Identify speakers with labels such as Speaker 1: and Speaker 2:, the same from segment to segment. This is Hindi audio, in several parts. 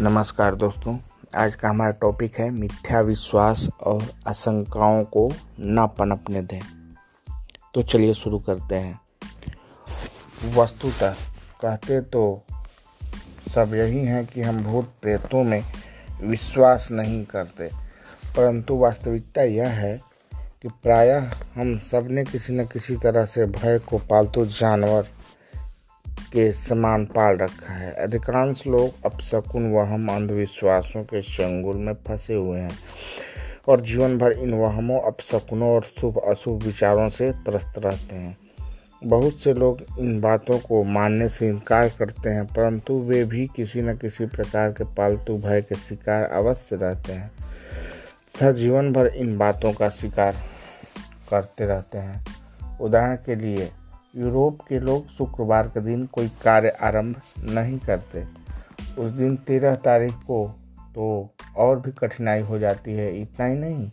Speaker 1: नमस्कार दोस्तों, आज का हमारा टॉपिक है मिथ्या विश्वास और आशंकाओं को न पनपने दें। तो चलिए शुरू करते हैं। वस्तुतः कहते तो सब यही हैं कि हम भूत प्रेतों में विश्वास नहीं करते, परंतु वास्तविकता यह है कि प्रायः हम सबने किसी न किसी तरह से भय को पालतू जानवर के समान पाल रखा है। अधिकांश लोग अपशकुन वहम अंधविश्वासों के चंगुल में फंसे हुए हैं और जीवन भर इन वहमों अपशकुनों और शुभ अशुभ विचारों से त्रस्त रहते हैं। बहुत से लोग इन बातों को मानने से इनकार करते हैं, परंतु वे भी किसी न किसी प्रकार के पालतू भय के शिकार अवश्य रहते हैं। तथा जीवन भर इन बातों का शिकार करते रहते हैं। उदाहरण के लिए यूरोप के लोग शुक्रवार के दिन कोई कार्य आरंभ नहीं करते। उस दिन तेरह तारीख को तो और भी कठिनाई हो जाती है, इतना ही नहीं।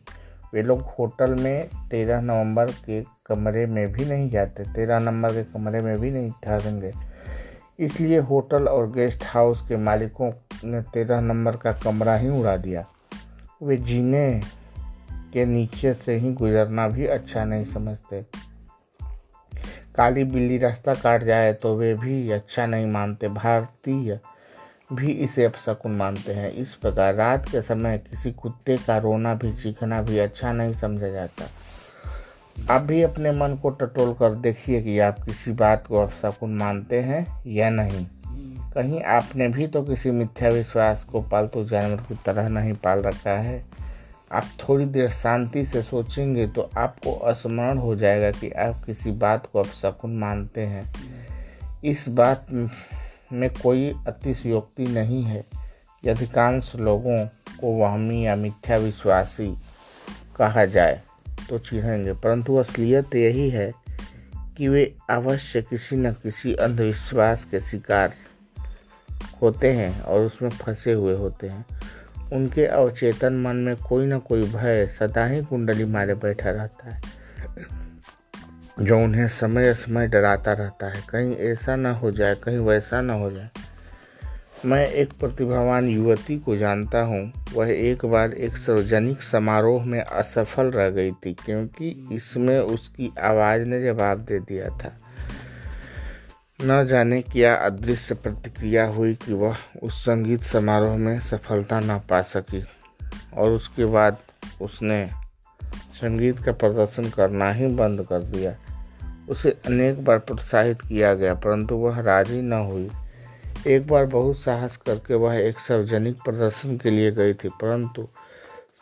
Speaker 1: वे लोग होटल में तेरह नवंबर के कमरे में भी नहीं जाते, तेरह नंबर के कमरे में भी नहीं ठहरेंगे। इसलिए होटल और गेस्ट हाउस के मालिकों ने तेरह नंबर का कमरा ही उड़ा दिया। वे जीने के नीचे से ही गुजरना भी अच्छा नहीं समझते। काली बिल्ली रास्ता काट जाए तो वे भी अच्छा नहीं मानते। भारतीय भी इसे अपशकुन मानते हैं। इस प्रकार रात के समय किसी कुत्ते का रोना भी, चीखना भी अच्छा नहीं समझा जाता। आप भी अपने मन को टटोल कर देखिए कि आप किसी बात को अपशकुन मानते हैं या नहीं। कहीं आपने भी तो किसी मिथ्या विश्वास को पालतू जानवर की तरह नहीं पाल रखा है। आप थोड़ी देर शांति से सोचेंगे तो आपको स्मरण हो जाएगा कि आप किसी बात को अपशकुन मानते हैं। इस बात में कोई अतिशयोक्ति नहीं है। अधिकांश लोगों को वहमी या मिथ्या विश्वासी कहा जाए तो चिढ़ेंगे। परंतु असलियत यही है कि वे अवश्य किसी न किसी अंधविश्वास के शिकार होते हैं और उसमें फंसे हुए होते हैं। उनके अवचेतन मन में कोई ना कोई भय सदा ही कुंडली मारे बैठा रहता है। जो उन्हें समय समय डराता रहता है। कहीं ऐसा ना हो जाए, कहीं वैसा ना हो जाए। मैं एक प्रतिभावान युवती को जानता हूँ। वह एक बार एक सार्वजनिक समारोह में असफल रह गई थी, क्योंकि इसमें उसकी आवाज़ ने जवाब दे दिया था। न जाने क्या अदृश्य प्रतिक्रिया हुई कि वह उस संगीत समारोह में सफलता न पा सकी। और उसके बाद उसने संगीत का प्रदर्शन करना ही बंद कर दिया। उसे अनेक बार प्रोत्साहित किया गया, परंतु वह राज़ी न हुई। एक बार बहुत साहस करके वह एक सार्वजनिक प्रदर्शन के लिए गई थी, परंतु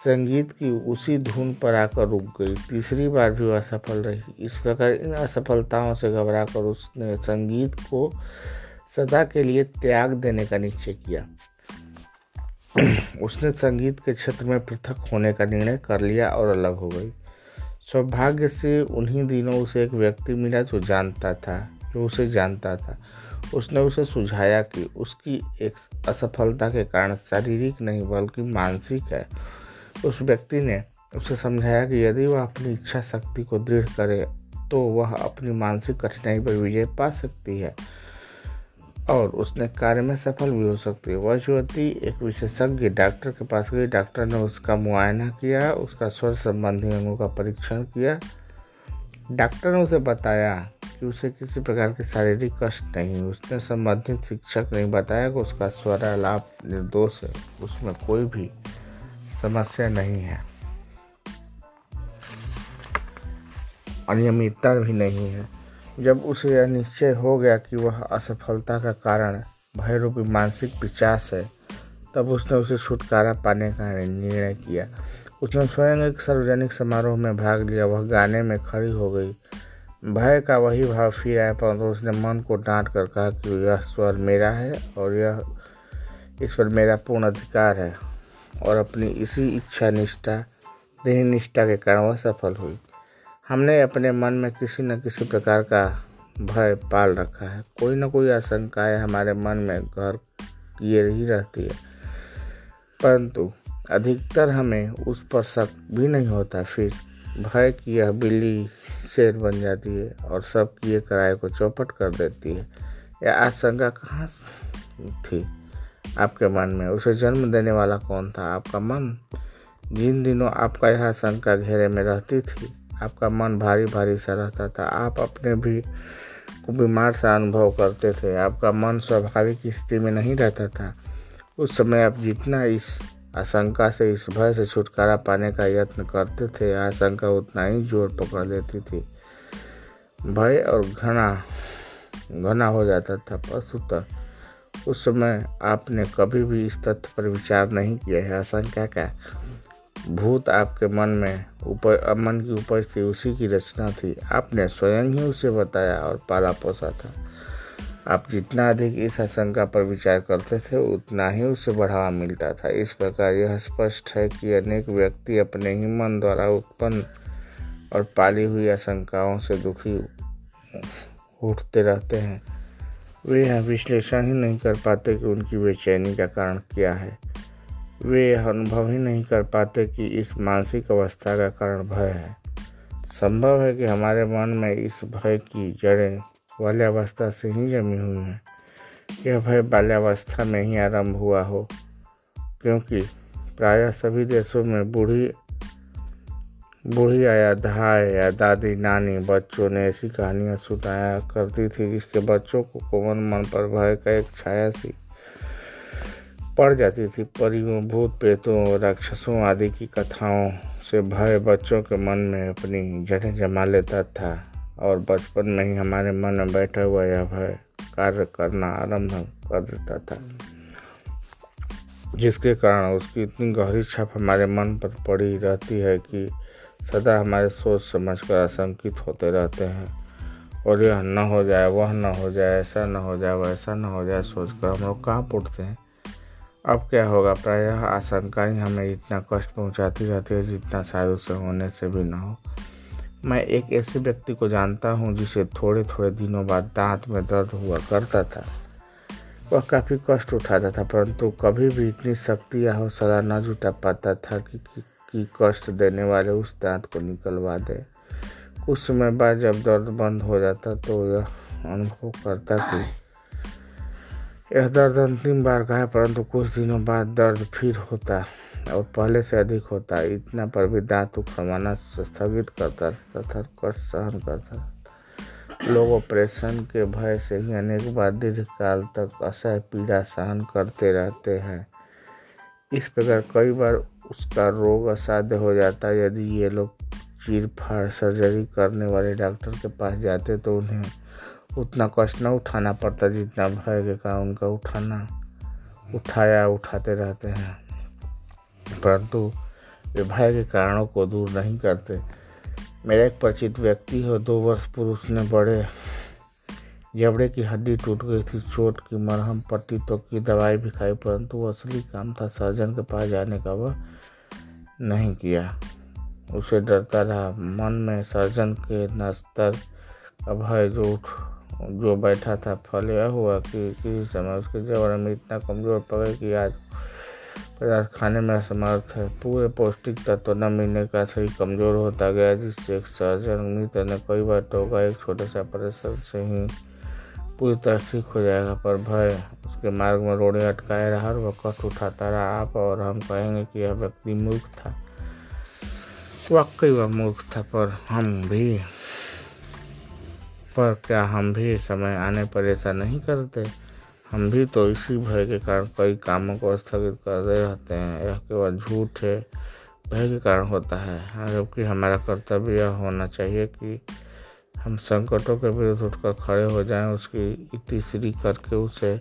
Speaker 1: संगीत की उसी धुन पर आकर रुक गई। तीसरी बार भी वह असफल रही। इस प्रकार इन असफलताओं से घबराकर उसने संगीत को सदा के लिए त्याग देने का निश्चय किया। उसने संगीत के क्षेत्र में पृथक होने का निर्णय कर लिया और अलग हो गई। सौभाग्य से उन्हीं दिनों उसे एक व्यक्ति मिला जो जानता था, जो उसे जानता था। उसने उसे सुझाया कि उसकी एक असफलता के कारण शारीरिक नहीं, बल्कि मानसिक है। उस व्यक्ति ने उसे समझाया कि यदि वह अपनी इच्छा शक्ति को दृढ़ करे तो वह अपनी मानसिक कठिनाई पर विजय पा सकती है। और उसने कार्य में सफल भी हो सकती है। वह युवती एक विशेषज्ञ, डॉक्टर के पास गई। डॉक्टर ने उसका मुआयना किया, उसका स्वर संबंधी अंगों का परीक्षण किया। डॉक्टर ने उसे बताया कि उसे किसी प्रकार के शारीरिक कष्ट नहीं उसने संबंधित शिक्षक नहीं बताया कि उसका स्वर लाभ निर्दोष है। उसमें कोई भी समस्या नहीं है। अनियमितता भी नहीं है। जब उसे यह निश्चय हो गया कि वह असफलता का कारण भय रूपी मानसिक पिचास है, तब उसने उसे छुटकारा पाने का निर्णय किया। उसने स्वयं एक सार्वजनिक समारोह में भाग लिया। वह गाने में खड़ी हो गई। भय का वही भाव फिर आया, परंतु उसने मन को डांट कर कहा कि यह स्वर मेरा है और यह इस पर मेरा पूर्ण अधिकार है। और अपनी इसी इच्छा निष्ठा देह निष्ठा के कारण वह सफल हुई। हमने अपने मन में किसी न किसी प्रकार का भय पाल रखा है। कोई ना कोई आशंकाएँ हमारे मन में घर किए ही रहती है। परंतु अधिकतर हमें उस पर शक भी नहीं होता। फिर भय की यह बिल्ली शेर बन जाती है और सब किए कराए को चौपट कर देती है। यह आशंका कहाँ थी? आपके मन में। उसे जन्म देने वाला कौन था? आपका मन? जिन दिनों आपका यह शंका घेरे में रहती थी, आपका मन भारी भारी सा रहता था। आप अपने भी को बीमार सा अनुभव करते थे। आपका मन स्वाभाविक स्थिति में नहीं रहता था। उस समय आप जितना इस आशंका से, इस भय से छुटकारा पाने का यत्न करते थे आशंका उतना ही ज़ोर पकड़ लेती थी। भय और घना घना हो जाता था। वस्तुतः उस समय आपने कभी भी इस तथ्य पर विचार नहीं किया है आशंका का भूत आपके मन में ऊपर मन की उपस्थिति उसी की रचना थी। आपने स्वयं ही उसे बताया और पाला पोसा था। आप जितना अधिक इस आशंका पर विचार करते थे, उतना ही उसे बढ़ावा मिलता था। इस प्रकार यह स्पष्ट है कि अनेक व्यक्ति अपने ही मन द्वारा उत्पन्न और पाली हुई आशंकाओं से दुखी उठते रहते हैं। वे यह विश्लेषण ही नहीं कर पाते कि उनकी बेचैनी का कारण क्या है। वे यह अनुभव ही नहीं कर पाते कि इस मानसिक अवस्था का कारण भय है। संभव है कि हमारे मन में इस भय की जड़ें बाल्यावस्था से ही जमी हुई हैं। यह भय बाल्यावस्था में ही आरंभ हुआ हो, क्योंकि प्रायः सभी देशों में बूढ़ी बुढ़िया या धाय या दादी, नानी, बच्चों ने ऐसी कहानियाँ सुनाया करती थी जिसके बच्चों को कोमल मन पर भय का एक छाया सी पड़ जाती थी। परियों, भूत प्रेतों, राक्षसों आदि की कथाओं से भय बच्चों के मन में अपनी जड़ें जमा लेता था और बचपन में ही हमारे मन में बैठा हुआ यह भय कार्य करना आरंभ कर देता था, जिसके कारण उसकी इतनी गहरी छाप हमारे मन पर पड़ी रहती है कि सदा हमारे सोच समझ कर आशंकित होते रहते हैं। और यह न हो जाए वह न हो जाए ऐसा न हो जाए वैसा न हो जाए सोचकर हम लोग कहाँ उठते हैं। अब क्या होगा प्रायः आशंकाएँ हमें इतना कष्ट पहुंचाती रहती है जितना शायद उसे होने से भी ना हो। मैं एक ऐसे व्यक्ति को जानता हूँ जिसे थोड़े थोड़े दिनों बाद दांत में दर्द हुआ करता था। वह काफ़ी कष्ट उठाता था परंतु कभी भी इतनी शक्ति या हौसला न जुटा पाता था कि, कि, कि कष्ट देने वाले उस दांत को निकलवा दे। कुछ समय बाद जब दर्द बंद हो जाता तो यह अनुभव करता कि यह दर्द अंतिम बार का है, परंतु कुछ दिनों बाद दर्द फिर होता और पहले से अधिक होता। इतना पर भी दांत उखड़वाना स्थगित करता तथा कष्ट सहन करता। लोग ऑपरेशन के भय से ही अनेक बार दीर्घकाल तक असह पीड़ा सहन करते रहते हैं। इस प्रकार कई बार उसका रोग असाध्य हो जाता यदि ये लोग चीर फाड़ सर्जरी करने वाले डॉक्टर के पास जाते तो उन्हें उतना कष्ट न उठाना पड़ता जितना भय के कारण उनका उठाना, उठाया, उठाते रहते हैं। परंतु वे भय के कारणों को दूर नहीं करते। मेरा एक परिचित व्यक्ति है, दो वर्ष पूर्व उसने बड़े जबड़े की हड्डी टूट गई थी, चोट की मरहम पट्टी तो की दवाई भी खाई, परंतु वो असली काम था सर्जन के पास जाने का, वह नहीं किया। उसे डरता रहा। मन में सर्जन के नस्तर का भय जो उठ, जो बैठा था, फल यह हुआ कि किसी समय उसके जबर में इतना कमज़ोर पड़े कि आज पदार्थ खाने में असमर्थ है। पूरे पौष्टिक तत्व न मिलने का सही कमज़ोर होता गया, जिससे एक सर्जन मित्र ने कई बार टोका एक छोटे सा परिसर से ही पूरी तरह ठीक हो जाएगा, पर भय। उसके मार्ग में रोड़े अटकाए रहा और वह कष्ट उठाता रहा। आप और हम कहेंगे कि यह व्यक्ति मूर्ख था। वाकई वह मूर्ख था, पर हम भी, पर क्या हम भी समय आने पर ऐसा नहीं करते? हम भी तो इसी भय के कारण कई कामों को स्थगित करते रहते हैं। यह केवल झूठ है, भय के कारण होता है। जबकि हमारा कर्तव्य यह होना चाहिए कि हम संकटों के विरुद्ध उठकर खड़े हो जाएँ, उसकी इतिश्री करके उसे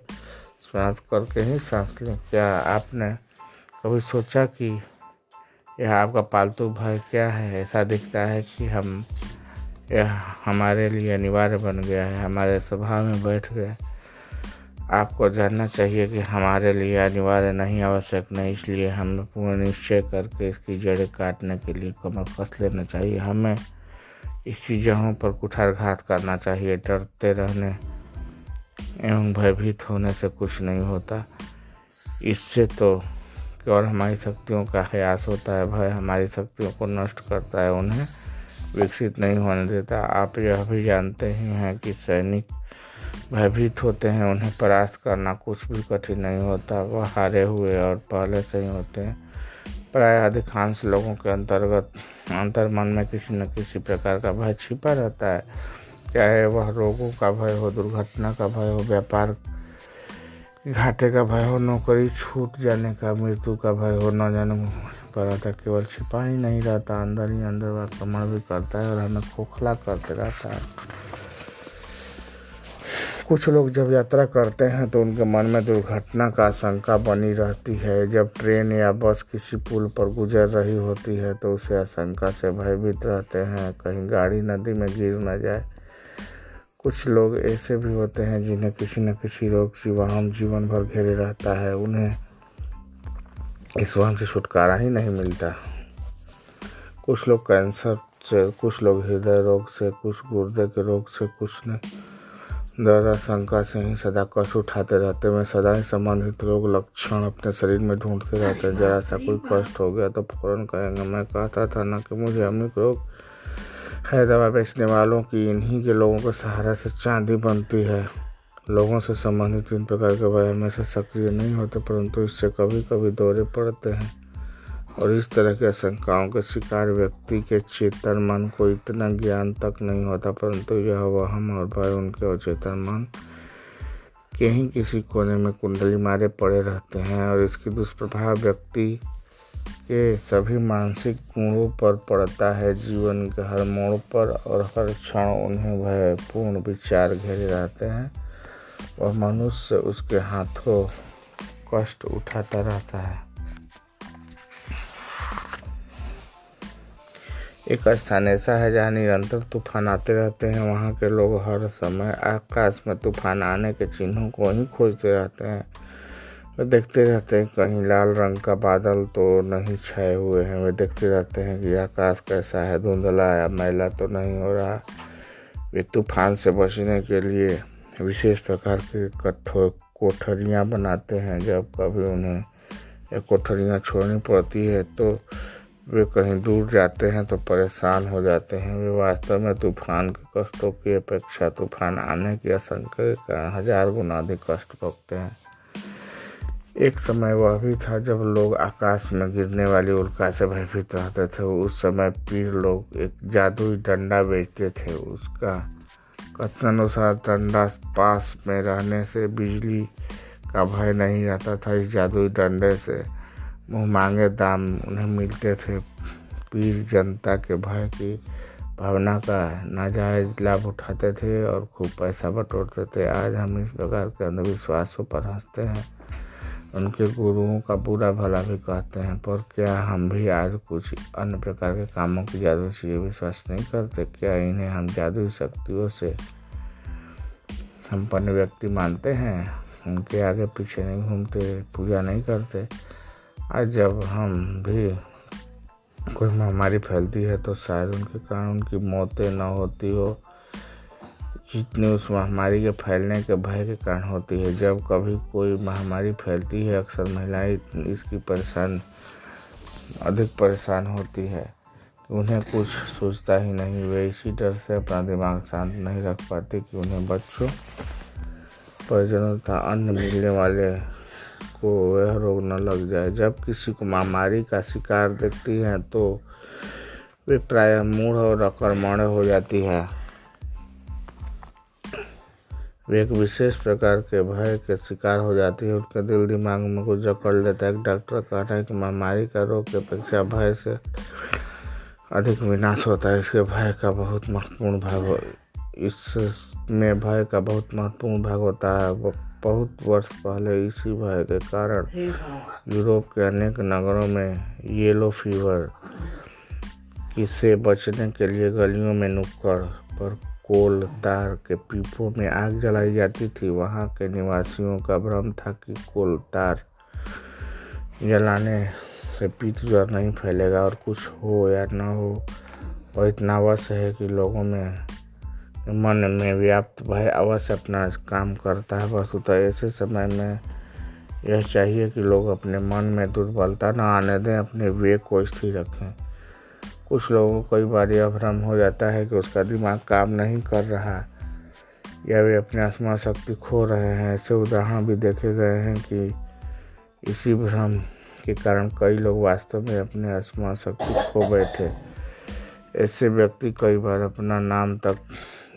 Speaker 1: समाप्त करके ही सांस लें। क्या आपने कभी सोचा कि यह आपका पालतू भय क्या है? ऐसा दिखता है कि हम, यह हमारे लिए अनिवार्य बन गया है, हमारे स्वभाव में बैठ गया। आपको जानना चाहिए कि हमारे लिए अनिवार्य नहीं, आवश्यक नहीं, इसलिए हमें पूर्ण निश्चय करके इसकी जड़ें काटने के लिए कमर कस लेना चाहिए। हमें इसकी जड़ों पर कुठारघात करना चाहिए, डरते रहने एवं भयभीत होने से कुछ नहीं होता। इससे तो केवल हमारी शक्तियों का ख्यास होता है, भय हमारी शक्तियों को नष्ट करता है, उन्हें विकसित नहीं होने देता। आप यह भी जानते ही हैं कि सैनिक भयभीत होते हैं, उन्हें परास्त करना कुछ भी कठिन नहीं होता। वह हारे हुए और पहले से ही होते हैं। प्राय अधिकांश लोगों के अंतर्गत, अंतर मन में किसी न किसी प्रकार का भय छिपा रहता है। चाहे वह रोगों का भय हो, दुर्घटना का भय हो, व्यापार घाटे का भय हो, नौकरी छूट जाने का, मृत्यु का भय हो, न जाने पर रहता केवल छिपा ही नहीं रहता, अंदर ही अंदर आक्रमण भी करता है और हमें खोखला करते रहता है। कुछ लोग जब यात्रा करते हैं तो उनके मन में दुर्घटना का आशंका बनी रहती है। जब ट्रेन या बस किसी पुल पर गुजर रही होती है तो उसे आशंका से भयभीत रहते हैं। कहीं गाड़ी नदी में गिर न जाए। कुछ लोग ऐसे भी होते हैं जिन्हें किसी न किसी रोग से वाहन जीवन भर घेरे रहता है। उन्हें इस वहम से छुटकारा ही नहीं मिलता। कुछ लोग कैंसर से, कुछ लोग हृदय रोग से, कुछ गुर्दे के रोग से, कुछ ने दर्द आशंका से ही सदा कष्ट उठाते रहते हैं। सदा ही संबंधित रोग लक्षण अपने शरीर में ढूंढते रहते हैं। जरा सा कोई कष्ट हो गया तो फ़ौरन कहेंगे। मैं कहता था ना कि मुझे अमिक रोग है, दवा बेचने वालों की, इन्हीं के लोगों के सहारा से चांदी बनती है। लोगों से संबंधित इन प्रकार के भय हमेशा सक्रिय नहीं होते, परंतु इससे कभी कभी दौरे पड़ते हैं। और इस तरह की आशंकाओं के शिकार व्यक्ति के चेतन मन को इतना ज्ञान तक नहीं होता, परंतु यह वहम और भय उनके अचेतन मन के ही किसी कोने में कुंडली मारे पड़े रहते हैं और इसकी दुष्प्रभाव व्यक्ति के सभी मानसिक गुणों पर पड़ता है, जीवन के हर मोड़ पर और हर क्षण उन्हें भयपूर्ण विचार घेरे रहते हैं और मनुष्य उसके हाथों कष्ट उठाता रहता है। एक स्थान ऐसा है जहाँ निरंतर तूफ़ान आते रहते हैं। वहाँ के लोग हर समय आकाश में तूफ़ान आने के चिन्हों को ही खोजते रहते हैं। वे देखते रहते हैं कहीं लाल रंग का बादल तो नहीं छाए हुए हैं। वे देखते रहते हैं कि आकाश कैसा है, धुंधला या मैला तो नहीं हो रहा। वे तूफ़ान से बचने के लिए विशेष प्रकार की कठोर कोठरियाँ बनाते हैं। जब कभी उन्हें कोठरियाँ छोड़नी पड़ती है तो वे कहीं दूर जाते हैं तो परेशान हो जाते हैं। वे वास्तव में तूफ़ान के कष्टों की अपेक्षा तूफ़ान आने की आशंका के कारण हज़ार गुना अधिक कष्ट भोगते हैं। एक समय वह भी था जब लोग आकाश में गिरने वाली उल्का से भयभीत रहते थे। उस समय पीर लोग एक जादुई डंडा बेचते थे। उसका कथनानुसार डंडा पास में रहने से बिजली का भय नहीं रहता था। इस जादुई डंडे से मांगे दाम उन्हें मिलते थे। पीर जनता के भय की भावना का नाजायज लाभ उठाते थे और खूब पैसा बटोरते थे। आज हम इस प्रकार के अंधविश्वासों पर हँसते हैं। उनके गुरुओं का बुरा भला भी कहते हैं। पर क्या हम भी आज कुछ अन्य प्रकार के कामों की जादू से विश्वास नहीं करते? क्या इन्हें हम जादू शक्तियों से संपन्न व्यक्ति मानते हैं? उनके आगे पीछे नहीं घूमते, पूजा नहीं करते। आज जब हम भी कोई महामारी फैलती है तो शायद उनके कारण उनकी मौतें न होती हो। जितनी उस महामारी के फैलने के भय के कारण होती है, जब कभी कोई महामारी फैलती है, अक्सर महिलाएँ इसकी परेशान, अधिक परेशान होती है। उन्हें कुछ सोचता ही नहीं, वे इसी डर से अपना दिमाग शांत नहीं रख पाते कि उन्हें बच्चों, परिजनों तथा अन्य मिलने वाले को वह रोग न लग जाए। जब किसी को महामारी का शिकार देखती हैं तो वे प्राय मूढ़ और अकर्मण्य हो जाती है। वे एक विशेष प्रकार के भय के शिकार हो जाती है। उनके दिल दिमाग में कुछ जकड़ लेता है। एक डॉक्टर कह रहे हैं कि महामारी का रोग की अपेक्षा भय से अधिक विनाश होता है। इसके भय का बहुत महत्वपूर्ण भाग हो इसमें भय का बहुत महत्वपूर्ण भाग होता है। बहुत वर्ष पहले इसी भय के कारण यूरोप के अनेक नगरों में येलो फीवर से बचने के लिए गलियों में नुक्कड़ पर कोल तार के पीपों में आग जलाई जाती थी। वहाँ के निवासियों का भ्रम था कि कोल तार जलाने से पीत ज्वर नहीं फैलेगा और कुछ हो या ना हो और इतना अवश्य है कि लोगों में मन में व्याप्त भय अवश्य अपना काम करता है। वस्तुतः ऐसे समय में यह चाहिए कि लोग अपने मन में दुर्बलता न आने दें, अपने विवेक को स्थिर रखें। कुछ लोगों को कई बार यह भ्रम हो जाता है कि उसका दिमाग काम नहीं कर रहा। या वे अपने आसमान शक्ति खो रहे हैं। ऐसे उदाहरण भी देखे गए हैं कि इसी भ्रम के कारण कई लोग वास्तव में अपने आसमान शक्ति खो बैठे। ऐसे व्यक्ति कई बार अपना नाम तक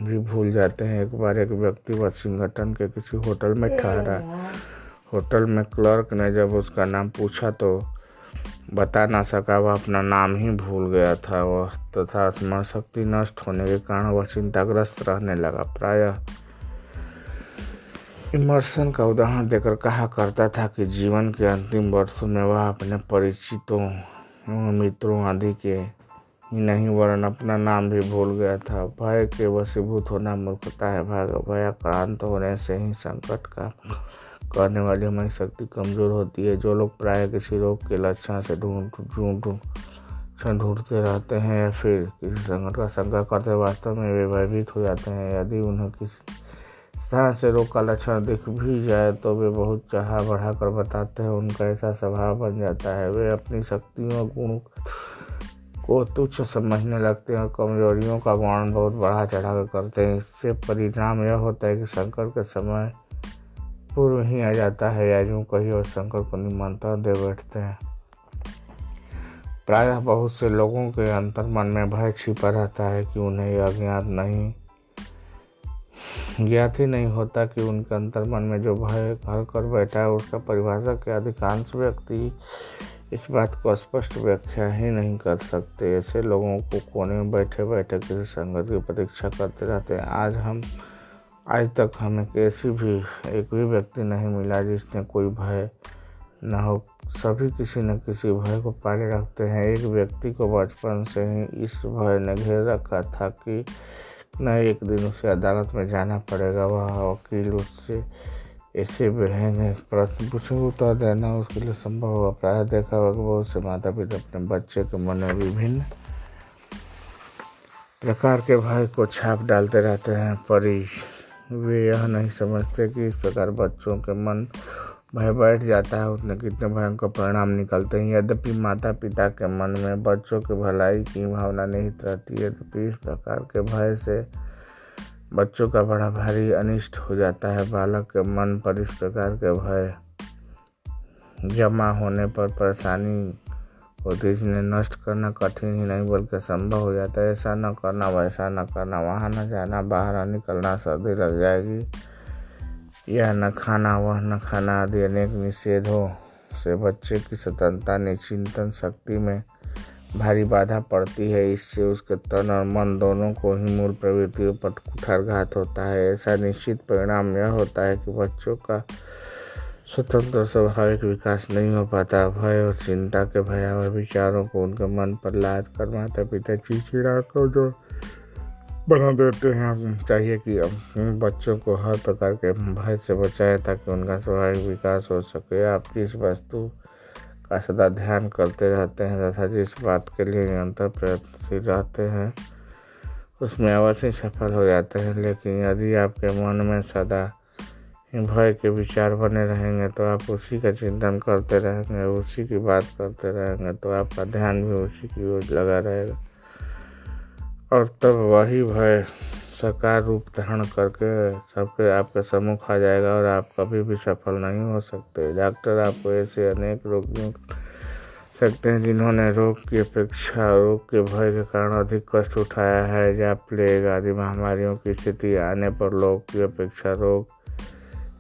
Speaker 1: भी भूल जाते हैं। एक बार एक व्यक्ति वाशिंगटन के किसी होटल में ठहरा होटल में क्लर्क ने जब उसका नाम पूछा तो बता ना सका, वह अपना नाम ही भूल गया था। वह तथा स्मरण शक्ति नष्ट होने के कारण वह चिंताग्रस्त रहने लगा। प्रायः इमर्सन का उदाहरण देकर कहा करता था कि जीवन के अंतिम वर्षों में वह अपने परिचितों, मित्रों आदि के नहीं, वरन अपना नाम भी भूल गया था। भय के वशीभूत होना मूर्खता है भयाक्रांत होने से ही संकट का करने वाली हमारी शक्ति कमज़ोर होती है। जो लोग प्राय किसी रोग के लक्षण से ढूंढ ढूंढ ढूंढ ढूंढते रहते हैं या फिर किसी संकट का शंका करते वास्तव में वे भयभीत हो जाते हैं। यदि उन्हें किसी स्थान से रोग का लक्षण दिख भी जाए तो वे बहुत चाह बढ़ाकर बताते हैं। उनका ऐसा स्वभाव बन जाता है। वे अपनी शक्तियों गुण को तुच्छ समझने लगते हैं और कमजोरियों का वर्णन बहुत बढ़ा चढ़ा कर करते हैं। इससे परिणाम यह होता है कि शंकर के समय पूर्व ही आ जाता है या यूँ कही और शंकर को निमंत्रण दे बैठते हैं। प्रायः बहुत से लोगों के अंतर मन में भय छिपा रहता है कि उन्हें यह अज्ञात नहीं, ज्ञात ही नहीं होता कि उनके अंतर मन में जो भय घर कर बैठा है, उसका परिभाषा के अधिकांश व्यक्ति इस बात को स्पष्ट व्याख्या ही नहीं कर सकते। ऐसे लोगों को कोने में बैठे बैठे किसी संगत की प्रतीक्षा करते रहते हैं। आज हम, आज तक हमें कैसी भी, एक भी व्यक्ति नहीं मिला जिसने कोई भय न हो। सभी किसी न किसी भय को पाले रखते हैं। एक व्यक्ति को बचपन से ही इस भय ने घेर रखा था कि न एक दिन उसे अदालत में जाना पड़ेगा। वह वकील उससे ऐसे बहन प्रश्न पूछे उत्तर देना, उसके लिए संभव होगा प्राय देखा होगा। बहुत से माता पिता अपने बच्चे के मन में विभिन्न प्रकार के भय को छाप डालते रहते हैं, पर वे यह नहीं समझते कि इस प्रकार बच्चों के मन भय बैठ जाता है। उसने कितने भयंकर परिणाम निकलते हैं। यद्यपि माता पिता के मन में बच्चों की भलाई की भावना नहीं रहती यद्यपि इस प्रकार के भय से बच्चों का बड़ा भारी अनिष्ट हो जाता है, बालक के मन पर इस प्रकार के भय जमा होने पर परेशानी होती जिन्हें नष्ट करना कठिन ही नहीं, बल्कि संभव हो जाता है। ऐसा न करना, वैसा न करना, वहाँ न जाना, बाहर न निकलना, सर्दी लग जाएगी। यह न खाना, वह न खाना आदि अनेक निषेधों से बच्चे की स्वतंत्रता निचिंतन शक्ति में भारी बाधा पड़ती है, इससे उसके तन और मन दोनों को ही मूल प्रवृत्तियों पर कुठारघात होता है। ऐसा निश्चित परिणाम यह होता है कि बच्चों का स्वतंत्र स्वाभाविक विकास नहीं हो पाता। भय और चिंता के भयावह विचारों को उनके मन पर लाद कर माता पिता चिड़चिड़ा को जो बना देते हैं। चाहिए कि बच्चों को हर प्रकार के भय से बचाए ताकि उनका स्वाभाविक विकास हो सके। आप जिस वस्तु सदा ध्यान करते रहते हैं तथा जिस बात के लिए निरंतर प्रयत्नशील रहते हैं, उसमें अवश्य सफल हो जाते हैं। लेकिन यदि आपके मन में सदा भय के विचार बने रहेंगे तो आप उसी का चिंतन करते रहेंगे, उसी की बात करते रहेंगे तो आपका ध्यान भी उसी की ओर लगा रहेगा। और तब वही भय साकार रूप धारण करके सबके आपके सम्मुख आ जाएगा और आप कभी भी सफल नहीं हो सकते। डॉक्टर आपको ऐसे अनेक रोगियों सकते हैं जिन्होंने रोग की अपेक्षा रोग के भय के कारण अधिक कष्ट उठाया है। या प्लेग आदि महामारियों की स्थिति आने पर लोग की अपेक्षा रोग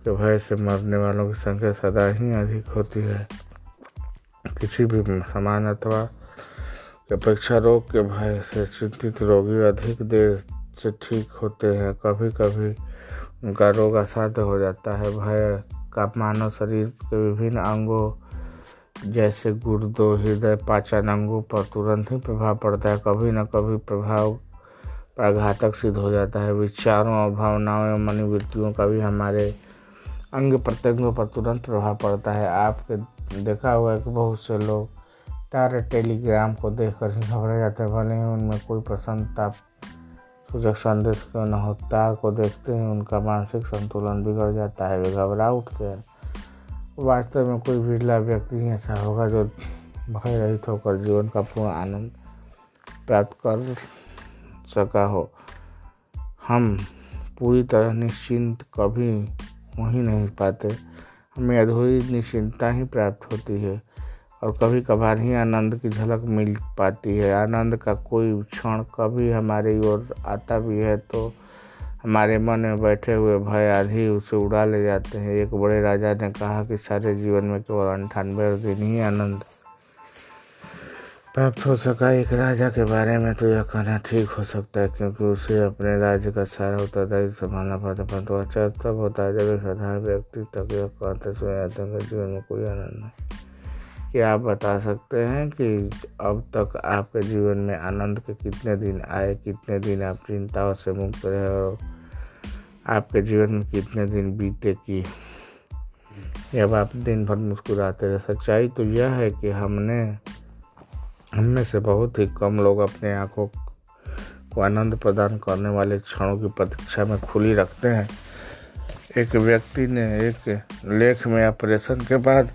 Speaker 1: के भय से मरने वालों की संख्या सदा ही अधिक होती है। किसी भी समान अथवा अपेक्षा रोग के भय से चिंतित रोगी अधिक देर से ठीक होते हैं कभी कभी उनका रोग असाध्य हो जाता है। भय का मानव शरीर के विभिन्न अंगों जैसे गुर्दों, हृदय, पाचन अंगों पर तुरंत ही प्रभाव पड़ता है। कभी न कभी प्रभाव प्राघातक सिद्ध हो जाता है। विचारों और भावनाओं एवं मनोवृत्तियों का भी हमारे अंग प्रत्यंगों पर तुरंत प्रभाव पड़ता है। आपके देखा हुआ है कि बहुत से लोग तारे टेलीग्राम को देखकर ही घबरा जाते हैं, भले ही उनमें कोई प्रसन्नता सूचक संदेश क्यों न हो को देखते ही, उनका मानसिक संतुलन बिगड़ जाता है, वे घबरा उठते हैं। वास्तव में कोई बिरला व्यक्ति ही ऐसा होगा जो भय रहित होकर जीवन का पूर्ण आनंद प्राप्त कर सका हो। हम पूरी तरह निश्चिंत कभी हो ही नहीं पाते। हमें अधूरी निश्चिंता ही प्राप्त होती है। और कभी कभार ही आनंद की झलक मिल पाती है। आनंद का कोई क्षण कभी हमारी ओर आता भी है तो हमारे मन में बैठे हुए भय आदि उसे उड़ा ले जाते हैं। एक बड़े राजा ने कहा कि सारे जीवन में केवल अंठानवे दिन ही आनंद प्राप्त हो सका। एक राजा के बारे में तो यह कहना ठीक हो सकता है क्योंकि उसे अपने राज्य का सारा उत्तरदायित्व संभालना पड़ता है, परंतु अच्छा तब होता है जब एक साधारण व्यक्ति तक यह कहते सुने जाते हैं जीवन में कोई आनंद नहीं। क्या आप बता सकते हैं कि अब तक आपके जीवन में आनंद के कितने दिन आए, कितने दिन आप चिंताओं से मुक्त रहे और आपके जीवन में कितने दिन बीते कि। जब आप दिन भर मुस्कुराते रहे, सच्चाई तो यह है कि हमने हम में से बहुत ही कम लोग अपने आँखों को आनंद प्रदान करने वाले क्षणों की प्रतीक्षा में खुली रखते हैं। एक व्यक्ति ने एक लेख में ऑपरेशन के बाद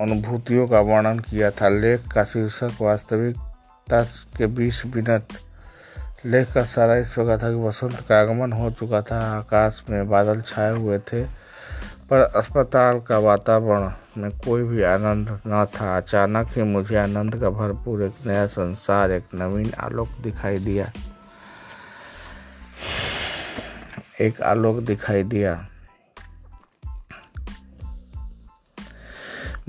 Speaker 1: अनुभूतियों का वर्णन किया था। लेख का शीर्षक वास्तविकता के 20 मिनट। लेख का सारा इस प्रकार था कि वसंत का आगमन हो चुका था। आकाश में बादल छाए हुए थे, पर अस्पताल का वातावरण में कोई भी आनंद न था। अचानक ही मुझे आनंद का भरपूर एक नया संसार, एक नवीन आलोक दिखाई दिया। एक आलोक दिखाई दिया।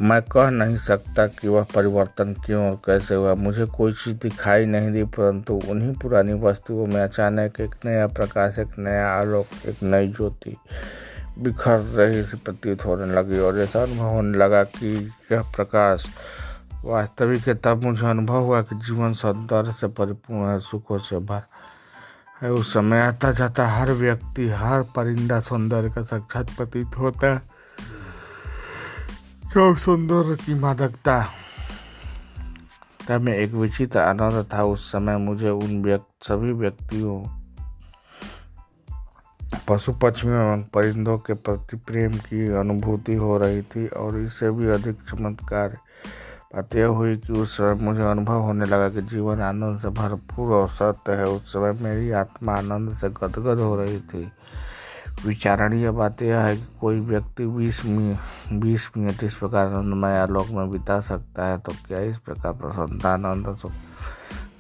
Speaker 1: मैं कह नहीं सकता कि वह परिवर्तन क्यों और कैसे हुआ। मुझे कोई चीज़ दिखाई नहीं दी, परंतु उन्हीं पुरानी वस्तुओं में अचानक एक नया प्रकाश, एक नया आलोक, एक नई ज्योति बिखर रही सी प्रतीत होने लगी और ऐसा अनुभव होने लगा कि यह प्रकाश वास्तविक है। तब मुझे अनुभव हुआ कि जीवन सौंदर्य से परिपूर्ण है, सुखों से भर है। उस समय आता जाता हर व्यक्ति, हर परिंदा सौंदर्य का साक्षात प्रतीत होता है। सब सौंदर्य की मादकता तब में एक विचित्र आनंद था उस समय मुझे उन व्यक्त सभी व्यक्तियों पशु पक्षियों एवं परिंदों के प्रति प्रेम की अनुभूति हो रही थी और इससे भी अधिक चमत्कार बात यह हुई कि उस समय मुझे अनुभव होने लगा कि जीवन आनंद से भरपूर और सत्य है उस समय मेरी आत्मा आनंद से गदगद हो रही थी विचारणीय बात यह है कि कोई व्यक्ति बीस मिनट बीस मिनट इस प्रकार आनंदमय आलोक में बिता सकता है तो क्या इस प्रकार प्रसन्नता आनंद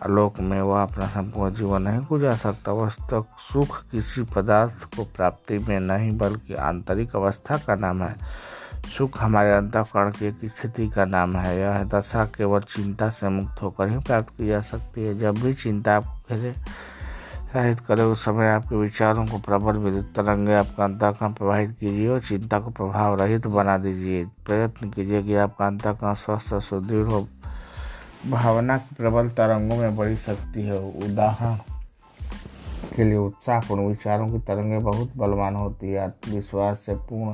Speaker 1: आलोक में वह अपना संपूर्ण जीवन नहीं गुजार सकता? वस्तु सुख किसी पदार्थ को प्राप्ति में नहीं, बल्कि आंतरिक अवस्था का नाम है। सुख हमारे अंतकरण की एक स्थिति का नाम है। यह दशा केवल चिंता से मुक्त होकर ही प्राप्त की जा सकती है। जब भी चिंता आपको घेरे शाहित करे उस समय आपके विचारों को प्रबल विद्युत तरंगे आपका अंतकरण प्रवाहित कीजिए और चिंता को प्रभाव रहित बना दीजिए। प्रयत्न कीजिए कि आपका अंतकरण स्वस्थ और सुदृढ़ हो। भावना की प्रबल तरंगों में बड़ी शक्ति है। उदाहरण के लिए उत्साहपूर्ण विचारों की तरंगें बहुत बलवान होती है। आत्मविश्वास से पूर्ण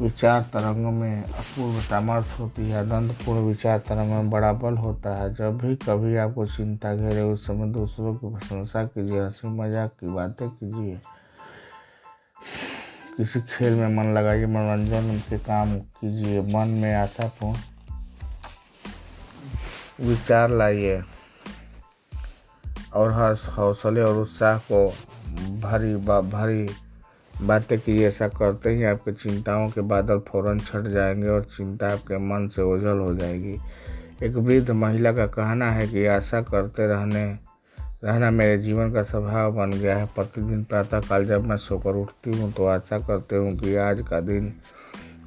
Speaker 1: विचार तरंग में अपूर्व सामर्थ्य होती है आनंदपूर्ण विचार तरंग में बड़ा बल होता है। जब भी कभी आपको चिंता घेरे उस समय दूसरों की प्रशंसा कीजिए, हँसी मज़ाक की बातें कीजिए। किसी खेल में मन लगाइए, मनोरंजन के काम कीजिए, मन में आशापूर्ण विचार लाइए और हर हौसले और उत्साह को भरी, भारी बातें की ऐसा करते ही आपके चिंताओं के बादल फ़ौरन छट जाएँगे और चिंता आपके मन से ओझल हो जाएगी। एक वृद्ध महिला का कहना है कि आशा करते रहने, रहना मेरे जीवन का स्वभाव बन गया है। प्रतिदिन प्रातःकाल जब मैं सोकर उठती हूँ तो आशा करती हूँ कि आज का दिन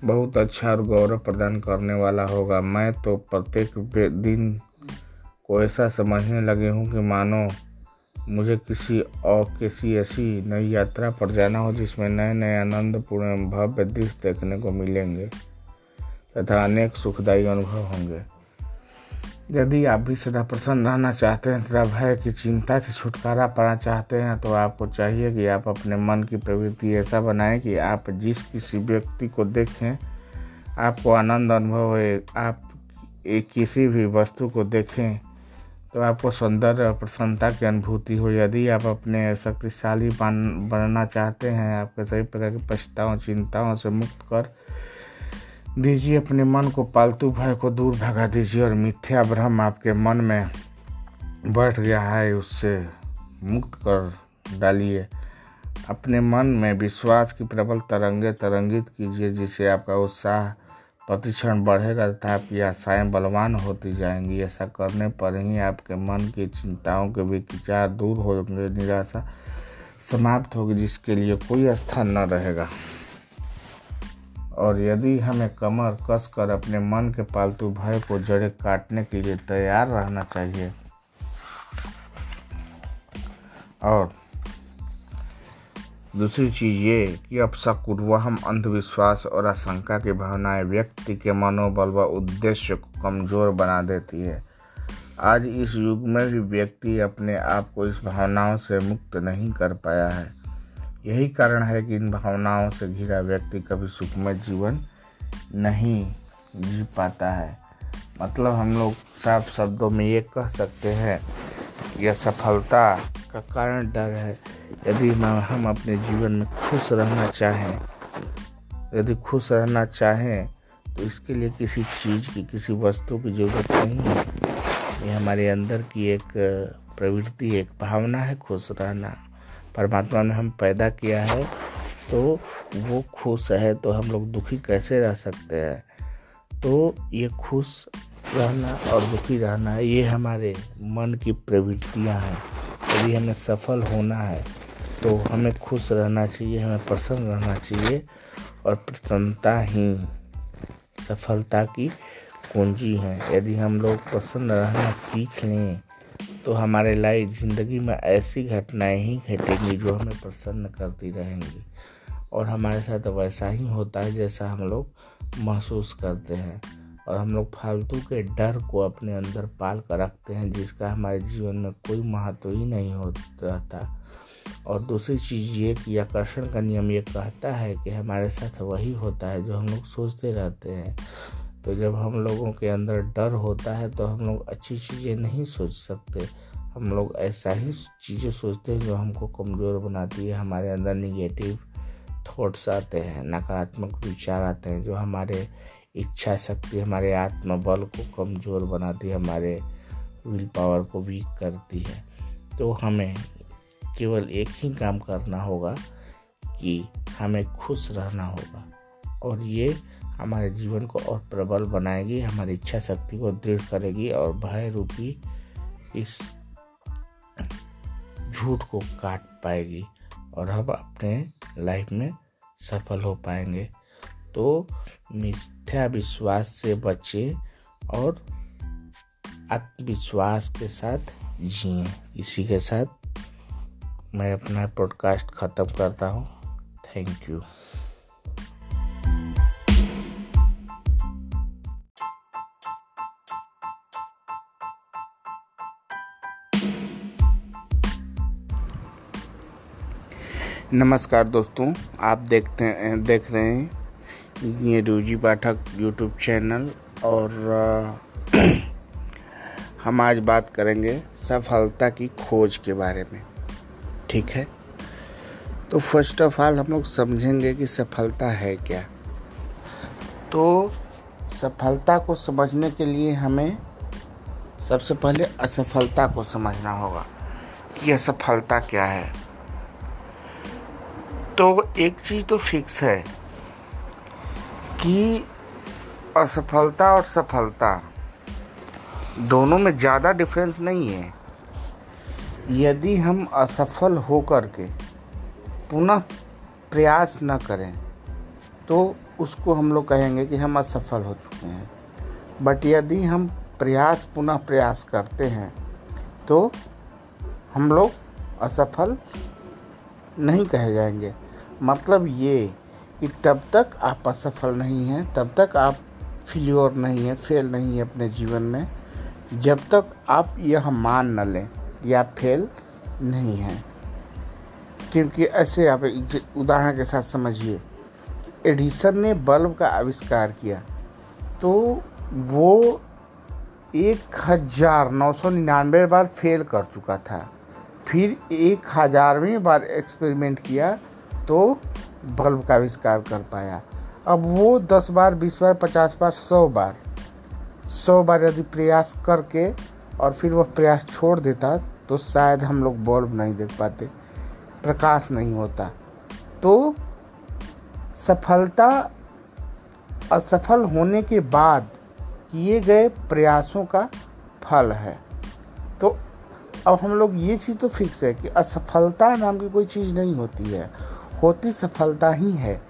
Speaker 1: बहुत अच्छा और गौरव प्रदान करने वाला होगा। मैं तो प्रत्येक दिन को ऐसा समझने लगी हूँ कि मानो मुझे किसी और किसी ऐसी नई यात्रा पर जाना हो जिसमें नए नए आनंदपूर्ण भव्य दृश्य देखने को मिलेंगे तथा अनेक सुखदायी अनुभव होंगे। यदि आप भी सदा प्रसन्न रहना चाहते हैं तथा भय की चिंता से छुटकारा पाना चाहते हैं तो आपको चाहिए कि आप अपने मन की प्रवृत्ति ऐसा बनाएँ कि आप जिस किसी व्यक्ति को देखें, आपको आनंद अनुभव हो आप किसी भी वस्तु को देखें तो आपको सौंदर्य और प्रसन्नता की अनुभूति हो। यदि आप अपने शक्तिशाली बन, बनना चाहते हैं, आपके सभी प्रकार की पछताओं, चिंताओं से मुक्त कर दीजिए। अपने मन को पालतू भय को दूर भगा दीजिए और मिथ्या भ्रम आपके मन में बैठ गया है, उससे मुक्त कर डालिए। अपने मन में विश्वास की प्रबल तरंगे तरंगित कीजिए जिससे आपका उत्साह प्रतिक्षण बढ़ेगा तथा आपकी आशाएँ बलवान होती जाएँगी। ऐसा करने पर ही आपके मन की चिंताओं के भी विचार दूर होंगे निराशा समाप्त होगी, जिसके लिए कोई स्थान न रहेगा। और यदि हमें कमर कस कर अपने मन के पालतू भय को जड़े काटने के लिए तैयार रहना चाहिए, और दूसरी चीज़ ये कि अब हम अंधविश्वास और आशंका की भावनाएँ व्यक्ति के मनोबल व उद्देश्य को कमज़ोर बना देती है। आज इस युग में भी व्यक्ति अपने आप को इस भावनाओं से मुक्त नहीं कर पाया है। यही कारण है कि इन भावनाओं से घिरा व्यक्ति कभी सुखमय जीवन नहीं जी पाता है। मतलब हम लोग साफ़ शब्दों में ये कह सकते हैं, यह सफलता का कारण डर है। यदि हम अपने जीवन में खुश रहना चाहें, यदि खुश रहना चाहें तो इसके लिए किसी चीज़ की, किसी वस्तु की ज़रूरत नहीं है। ये हमारे अंदर की एक, प्रवृत्ति, एक भावना है खुश रहना। परमात्मा ने हम पैदा किया है तो वो खुश है तो हम लोग दुखी कैसे रह सकते हैं? तो ये खुश रहना और दुखी रहना, ये हमारे मन की प्रवृत्तियाँ हैं। यदि हमें सफल होना है तो हमें खुश रहना चाहिए, हमें प्रसन्न रहना चाहिए और प्रसन्नता ही, सफलता की कुंजी है। यदि हम लोग प्रसन्न रहना सीख लें तो हमारे लाइफ, ज़िंदगी में ऐसी घटनाएँ ही घटेंगी जो हमें प्रसन्न करती रहेंगी। और हमारे साथ वैसा ही होता है जैसा हम लोग महसूस करते हैं। और हम लोग फालतू के डर को अपने अंदर पाल कर रखते हैं, जिसका हमारे जीवन में कोई महत्व ही नहीं होता। और दूसरी चीज़ ये कि आकर्षण का नियम ये कहता है कि हमारे साथ वही होता है जो हम लोग सोचते रहते हैं। तो जब हम लोगों के अंदर डर होता है तो हम लोग अच्छी चीज़ें नहीं सोच सकते। हम लोग ऐसा ही चीज़ें सोचते हैं जो हमको कमज़ोर बनाती है, हमारे अंदर निगेटिव थॉट्स आते हैं, नकारात्मक विचार आते हैं, जो हमारे इच्छा शक्ति, हमारे आत्मबल को कमज़ोर बनाती है, हमारे विल पावर को वीक करती है। तो हमें केवल एक ही काम करना होगा कि हमें खुश रहना होगा। और ये हमारे जीवन को और प्रबल बनाएगी, हमारी इच्छा शक्ति को दृढ़ करेगी और भय रूपी इस झूठ को काट पाएगी और हम अपने लाइफ में सफल हो पाएँगे। तो मिथ्या विश्वास से बचे और आत्मविश्वास के साथ जिए। इसी के साथ मैं अपना पॉडकास्ट ख़त्म करता हूँ। थैंक यू नमस्कार दोस्तों, आप देखते हैं, देख रहे हैं ये रूजी पाठक यूट्यूब चैनल और हम आज बात करेंगे सफलता की खोज के बारे में। ठीक है? तो फ़र्स्ट ऑफ़ ऑल हम लोग समझेंगे कि सफलता है क्या। तो सफलता को समझने के लिए हमें सबसे पहले असफलता को समझना होगा कि असफलता क्या है। तो एक चीज़ तो फिक्स है कि असफलता और सफलता दोनों में ज़्यादा डिफरेंस नहीं है। यदि हम असफल हो कर के पुनः प्रयास न करें तो उसको हम लोग कहेंगे कि हम असफल हो चुके हैं। बट यदि हम प्रयास, पुनः प्रयास करते हैं तो हम लोग असफल नहीं कहे जाएँगे। मतलब ये कि तब तक आप असफल नहीं हैं, तब तक आप फेल्योर नहीं है फेल नहीं है अपने जीवन में, जब तक आप यह मान न लें। या फेल नहीं है। क्योंकि ऐसे आप उदाहरण के साथ समझिए। एडिसन ने बल्ब का आविष्कार किया। तो वो एक हज़ार नौ सौ निन्यानवे बार फेल कर चुका था। फिर एक हजारवीं बार एक्सपेरिमेंट किया तो बल्ब का आविष्कार कर पाया। अब वो दस बार, बीस बार, पचास बार, सौ बार सौ बार यदि प्रयास करके और फिर वह प्रयास छोड़ देता तो शायद हम लोग बल्ब नहीं देख पाते, प्रकाश नहीं होता। तो सफलता, असफल होने के बाद किए गए प्रयासों का फल है। तो अब हम लोग ये चीज़ तो फिक्स है कि असफलता नाम की कोई चीज़ नहीं होती है। होती सफलता ही है,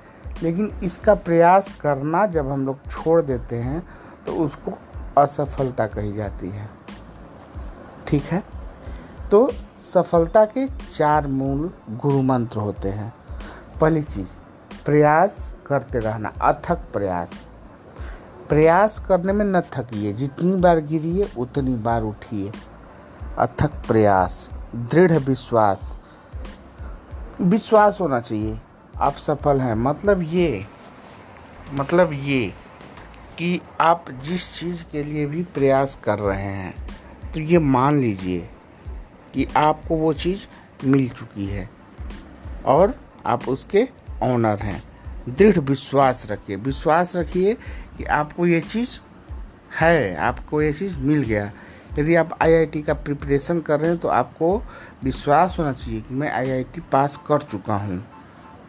Speaker 1: लेकिन इसका प्रयास करना जब हम लोग छोड़ देते हैं तो उसको असफलता कही जाती है। ठीक है? तो सफलता के चार मूल गुरु मंत्र होते हैं। पहली चीज़, प्रयास करते रहना, अथक प्रयास। प्रयास करने में न थकिए, जितनी बार गिरिए, उतनी बार उठिए। अथक प्रयास, दृढ़ विश्वास। विश्वास होना चाहिए। आप सफल हैं मतलब ये मतलब ये कि आप जिस चीज़ के लिए भी प्रयास कर रहे हैं तो ये मान लीजिए कि आपको वो चीज़ मिल चुकी है और आप उसके ऑनर हैं। दृढ़ विश्वास रखिए। विश्वास रखिए कि आपको ये चीज़ है, आपको ये चीज़ मिल गया। यदि आप आईआईटी का प्रिपरेशन कर रहे हैं तो आपको विश्वास होना चाहिए कि मैं आईआईटी पास कर चुका हूँ।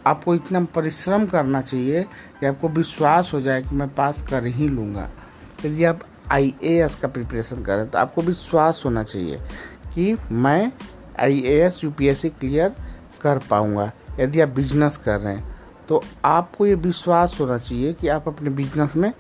Speaker 1: आपको इतना परिश्रम करना चाहिए कि आपको विश्वास हो जाए कि मैं पास कर ही लूँगा। यदि आप IAS का प्रिपरेशन कर रहे हैं तो आपको विश्वास होना चाहिए कि मैं I A S U P S C clear कर पाऊँगा। यदि आप बिज़नेस कर रहे हैं तो आपको ये विश्वास होना चाहिए कि आप अपने बिज़नेस में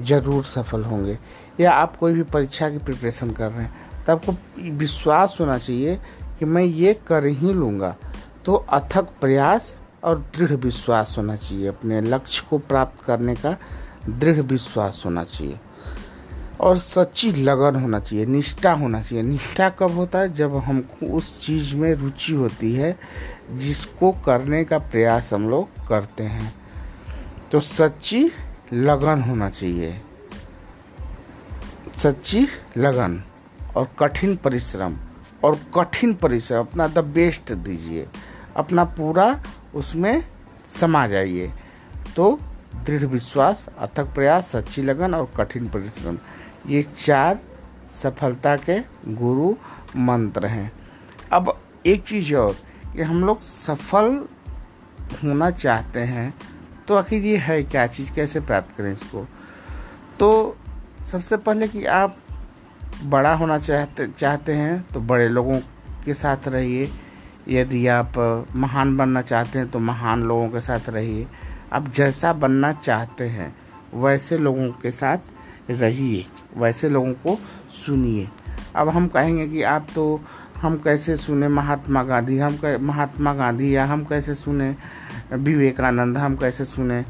Speaker 1: ज़रूर सफल होंगे या आप कोई भी परीक्षा की प्रिपरेशन कर रहे हैं तो आपको विश्वास होना चाहिए कि मैं ये कर ही लूँगा। तो अथक प्रयास और दृढ़ विश्वास होना चाहिए। अपने लक्ष्य को प्राप्त करने का दृढ़ विश्वास होना चाहिए। और सच्ची लगन होना चाहिए, निष्ठा होना चाहिए। निष्ठा कब होता है? जब हमको उस चीज़ में रुचि होती है, जिसको करने का प्रयास हम लोग करते हैं। तो सच्ची लगन होना चाहिए। सच्ची लगन और कठिन परिश्रम और कठिन परिश्रम, अपना द बेस्ट दीजिए। अपना पूरा उसमें समा जाइए। तो दृढ़ विश्वास, अथक प्रयास, सच्ची लगन और कठिन परिश्रम। ये चार सफलता के गुरु मंत्र हैं। अब एक चीज़ और, कि हम लोग सफल होना चाहते हैं तो आखिर ये है क्या? चीज़ कैसे प्राप्त करें इसको? तो सबसे पहले कि आप बड़ा होना चाहते चाहते हैं तो बड़े लोगों के साथ रहिए। यदि आप महान बनना चाहते हैं तो महान लोगों के साथ रहिए। आप जैसा बनना चाहते हैं, वैसे लोगों के साथ रहिए। वैसे लोगों को सुनिए। अब हम कहेंगे कि आप तो हम कैसे सुने महात्मा गांधी? हम कै, महात्मा गांधी या हम कैसे सुने विवेकानंद? हम कैसे सुने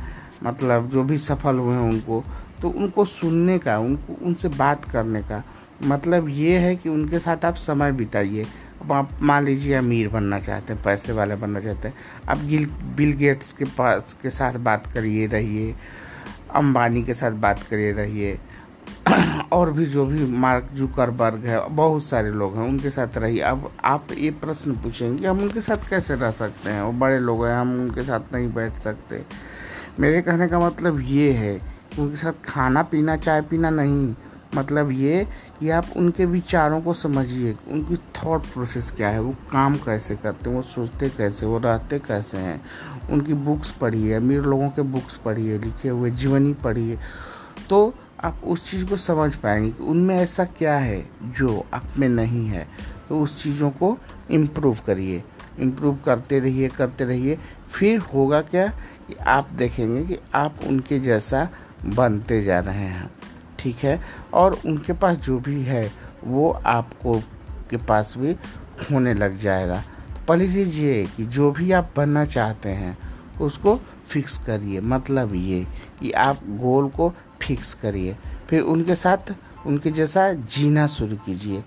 Speaker 1: मतलब जो भी सफल हुए हैं उनको? तो उनको सुनने का, उनको, उनसे बात करने का मतलब ये है कि उनके साथ आप समय बिताइए। अब आप मान लीजिए अमीर बनना चाहते हैं, पैसे वाले बनना चाहते हैं। आप गिल, बिल गेट्स के पास, के साथ बात करिए, रहिए। अंबानी के साथ बात करिए, रहिए। और भी जो भी मार्क जुकरबर्ग है, बहुत सारे लोग हैं, उनके साथ रहिए। अब आप ये प्रश्न पूछेंगे, हम उनके साथ कैसे रह सकते हैं? वो बड़े लोग हैं, हम उनके साथ नहीं बैठ सकते। मेरे कहने का मतलब ये है उनके साथ खाना पीना, चाय पीना नहीं। मतलब ये कि आप उनके विचारों को समझिए, उनकी थॉट प्रोसेस क्या है, वो काम कैसे करते हैं, वो सोचते कैसे वो रहते कैसे हैं। उनकी बुक्स पढ़िए, अमीर लोगों के बुक्स पढ़िए, लिखे हुए जीवनी पढ़िए। तो आप उस चीज़ को समझ पाएँगे कि उनमें ऐसा क्या है जो आप में नहीं है। तो उस चीज़ों को इम्प्रूव करिए। इम्प्रूव करते रहिए करते रहिए। फिर होगा क्या कि आप देखेंगे कि आप उनके जैसा बनते जा रहे हैं। ठीक है? और उनके पास जो भी है, वो आपको के पास भी होने लग जाएगा। तो पहली चीज़ ये कि जो भी आप बनना चाहते हैं, उसको फिक्स करिए। मतलब ये कि आप गोल को फिक्स करिए। फिर उनके साथ उनके जैसा जीना शुरू कीजिए।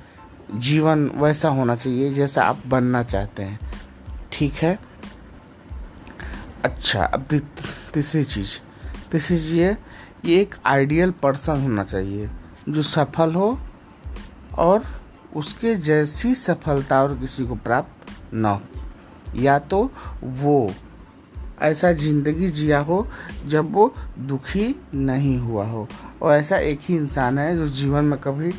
Speaker 1: जीवन वैसा होना चाहिए जैसा आप बनना चाहते हैं। ठीक है? अच्छा अब तीसरी चीज़। तीसरी चीज़ ये एक आइडियल पर्सन होना चाहिए, जो सफल हो और उसके जैसी सफलता और किसी को प्राप्त न हो। या तो वो ऐसा ज़िंदगी जिया हो जब वो दुखी नहीं हुआ हो। और ऐसा एक ही इंसान है जो जीवन में कभी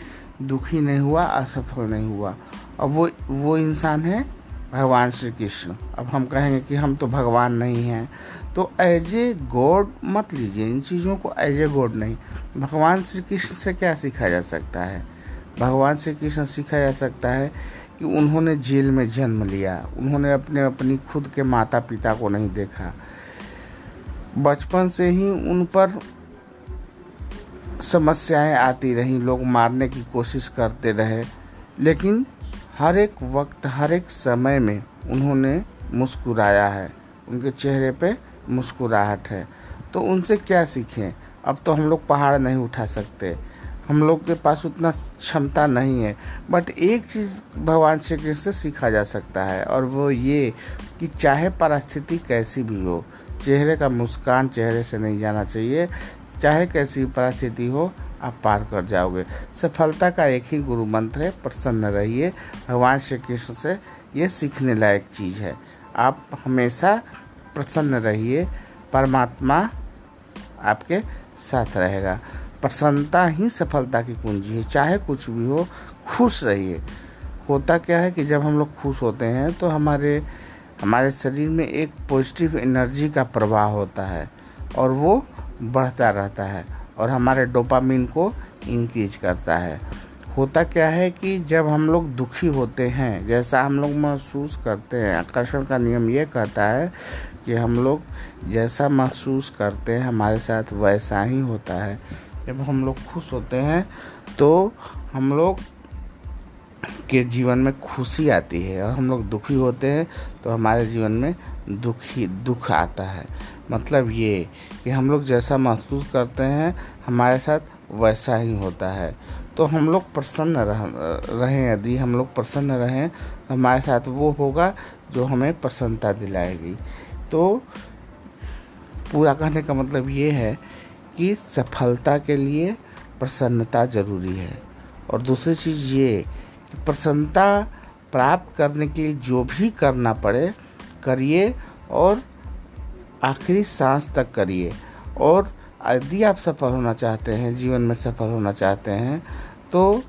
Speaker 1: दुखी नहीं हुआ, असफल नहीं हुआ। और वो वो इंसान है भगवान श्री कृष्ण अब हम कहेंगे कि हम तो भगवान नहीं हैं। तो एज ए गॉड मत लीजिए, इन चीज़ों को एज ए गॉड नहीं। भगवान श्री कृष्ण से क्या सीखा जा सकता है? भगवान श्री कृष्ण सीखा जा सकता है कि उन्होंने जेल में जन्म लिया। उन्होंने अपने, अपनी खुद के माता पिता को नहीं देखा। बचपन से ही उन पर समस्याएँ आती रहीं। लोग मारने की कोशिश करते रहे। लेकिन हर एक वक्त, हर एक समय में उन्होंने मुस्कुराया है। उनके चेहरे पे मुस्कुराहट है। तो उनसे क्या सीखें? अब तो हम लोग पहाड़ नहीं उठा सकते। हम लोग के पास उतना क्षमता नहीं है बट एक चीज़ भगवान श्री कृष्ण से सीखा जा सकता है, और वो ये कि चाहे परिस्थिति कैसी भी हो, चेहरे का मुस्कान चेहरे से नहीं जाना चाहिए, चाहे कैसी परिस्थिति हो, आप पार कर जाओगे। सफलता का एक ही गुरु मंत्र है, प्रसन्न रहिए। भगवान श्री कृष्ण से ये सीखने लायक चीज़ है। आप हमेशा प्रसन्न रहिए, परमात्मा आपके साथ रहेगा। प्रसन्नता ही सफलता की कुंजी है। चाहे कुछ भी हो, खुश रहिए। होता क्या है कि जब हम लोग खुश होते हैं तो हमारे हमारे शरीर में एक पॉजिटिव एनर्जी का प्रवाह होता है और वो बढ़ता रहता है और हमारे डोपामिन को इंक्रीज करता है। होता क्या है कि जब हम लोग दुखी होते हैं, जैसा हम लोग महसूस करते हैं, आकर्षण का नियम ये कहता है कि हम लोग जैसा महसूस करते हैं, हमारे साथ वैसा ही होता है। जब हम लोग खुश होते हैं तो हम लोग के जीवन में खुशी आती है और हम लोग दुखी होते हैं तो हमारे जीवन में दुखी, दुख आता है। मतलब ये कि हम लोग जैसा महसूस करते हैं, हमारे साथ वैसा ही होता है। तो हम लोग प्रसन्न रह, रहें, यदि हम लोग प्रसन्न रहें तो हमारे साथ वो होगा जो हमें प्रसन्नता दिलाएगी। तो पूरा कहने का मतलब ये है कि सफलता के लिए प्रसन्नता ज़रूरी है। और दूसरी चीज़ ये कि प्रसन्नता प्राप्त करने के लिए जो भी करना पड़े, करिए और आखिरी सांस तक करिए। और यदि आप सफल होना चाहते हैं, जीवन में सफल होना चाहते हैं तो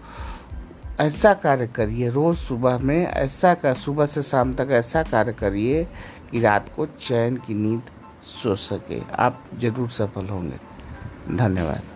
Speaker 1: ऐसा कार्य करिए। रोज़ सुबह में ऐसा कर सुबह से शाम तक ऐसा कार्य करिए कि रात को चैन की नींद सो सके। आप ज़रूर सफल होंगे। 你看见没